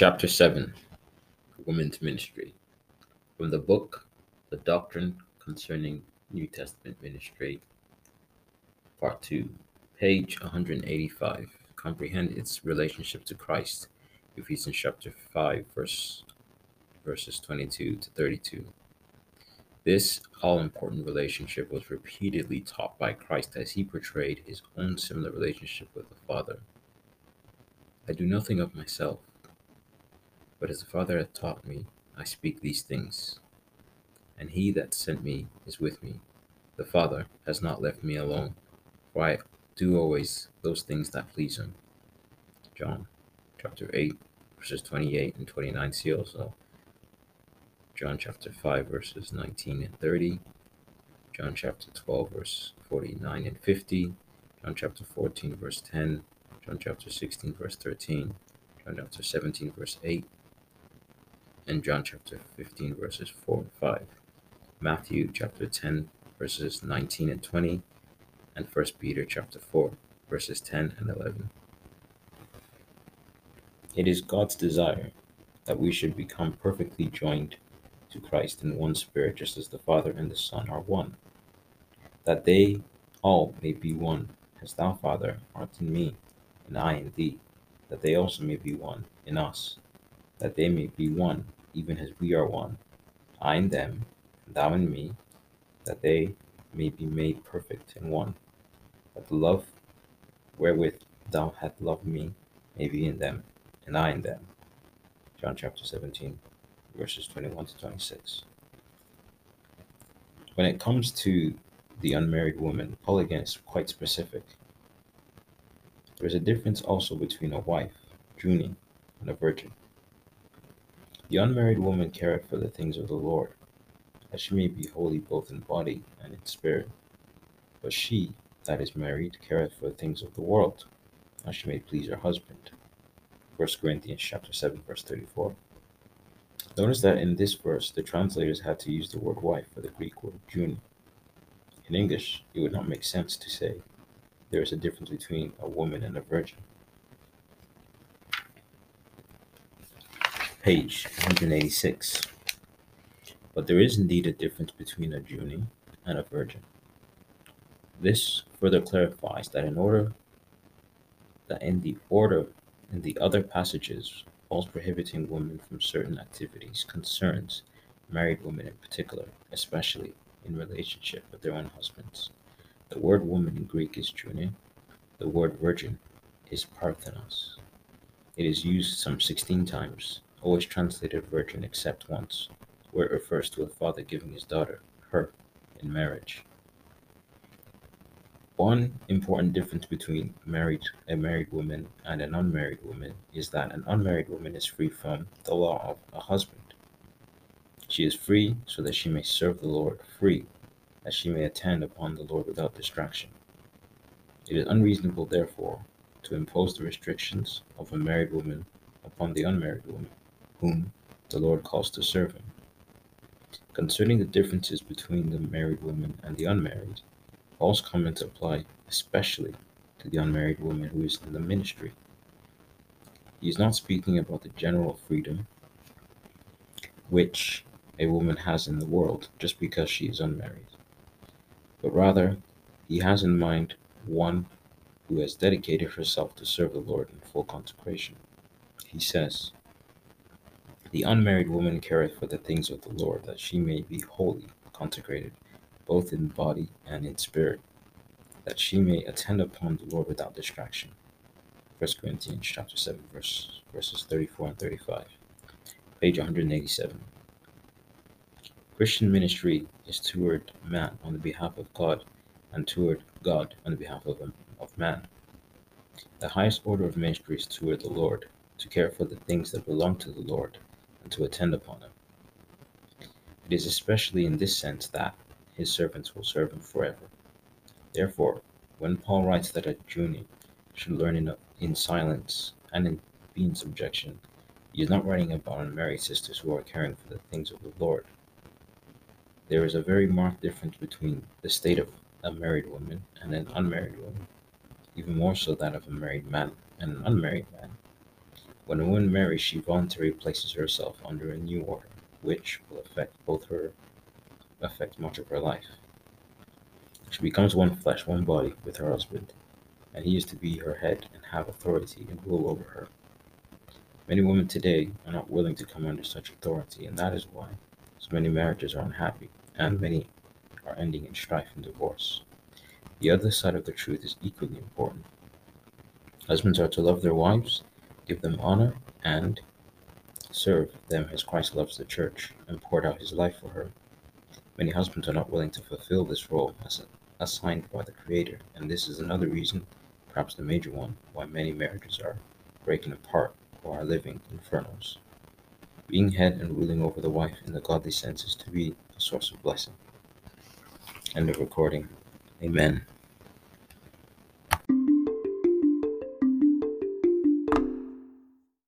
Chapter 7 Women's Ministry. From the book The Doctrine Concerning New Testament Ministry, Part 2, page 185. Comprehend its relationship to Christ. Ephesians chapter 5, verse, verses 22 to 32. This all important relationship was repeatedly taught by Christ as he portrayed his own similar relationship with the Father. I do nothing of myself, but as the Father hath taught me, I speak these things. And he that sent me is with me. The Father has not left me alone, for I do always those things that please him. John chapter 8, verses 28 and 29 see also John chapter 5, verses 19 and 30, John chapter 12, verse 49 and 50, John chapter 14, verse 10, John chapter 16, verse 13, John chapter 17, verse 8, and John chapter 15, verses 4 and 5, Matthew chapter 10, verses 19 and 20, and 1 Peter chapter 4, verses 10 and 11. It is God's desire that we should become perfectly joined to Christ in one spirit, just as the Father and the Son are one, that they all may be one, as thou, Father, art in me, and I in thee, that they also may be one in us, that they may be one, even as we are one, I in them, and thou in me, that they may be made perfect in one, that the love wherewith thou hast loved me may be in them, and I in them. John chapter 17 verses 21 to 26. When it comes to the unmarried woman, Paul again is quite specific. There is a difference also between a wife, gune, and a virgin. The unmarried woman careth for the things of the Lord, that she may be holy both in body and in spirit. But she that is married careth for the things of the world, that she may please her husband. 1 Corinthians chapter 7, verse 34. Notice that in this verse, the translators had to use the word wife for the Greek word gune. In English, it would not make sense to say there is a difference between a woman and a virgin. Page 186. But there is indeed a difference between a gune and a virgin. This further clarifies that in order that in the order in the other passages laws prohibiting women from certain activities concerns married women in particular, especially in relationship with their own husbands. The word woman in Greek is gune. The word virgin is parthenos. It is used some 16 times, always translated virgin except once, where it refers to a father giving his daughter, her, in marriage. One important difference between married a married woman and an unmarried woman is that an unmarried woman is free from the law of a husband. She is free so that she may serve the Lord, free that she may attend upon the Lord without distraction. It is unreasonable, therefore, to impose the restrictions of a married woman upon the unmarried woman, whom the Lord calls to serve him. Concerning the differences between the married woman and the unmarried, Paul's comments apply especially to the unmarried woman who is in the ministry. He is not speaking about the general freedom which a woman has in the world just because she is unmarried, but rather he has in mind one who has dedicated herself to serve the Lord in full consecration. He says, The unmarried woman careth for the things of the Lord, that she may be wholly consecrated both in body and in spirit, that she may attend upon the Lord without distraction. 1 Corinthians chapter 7, verse, verses 34 and 35. Page 187. Christian ministry is toward man on the behalf of God and toward God on the behalf of, um, of man. The highest order of ministry is toward the Lord, to care for the things that belong to the Lord, and to attend upon him. It is especially in this sense that, his servants will serve him forever. Therefore, when Paul writes that a gune should learn in, in silence and in, be in subjection, he is not writing about unmarried sisters who are caring for the things of the Lord. There is a very marked difference between the state of a married woman and an unmarried woman, even more so that of a married man and an unmarried man. When a woman marries, she voluntarily places herself under a new order, which will affect both her affect much of her life. She becomes one flesh, one body with her husband, and he is to be her head and have authority and rule over her. Many women today are not willing to come under such authority, and that is why so many marriages are unhappy, and many are ending in strife and divorce. The other side of the truth is equally important. Husbands are to love their wives, give them honor, and serve them as Christ loves the church and poured out his life for her. Many husbands are not willing to fulfill this role as assigned by the Creator, and this is another reason, perhaps the major one, why many marriages are breaking apart or are living infernos. Being head and ruling over the wife in the godly sense is to be a source of blessing. End of recording. Amen.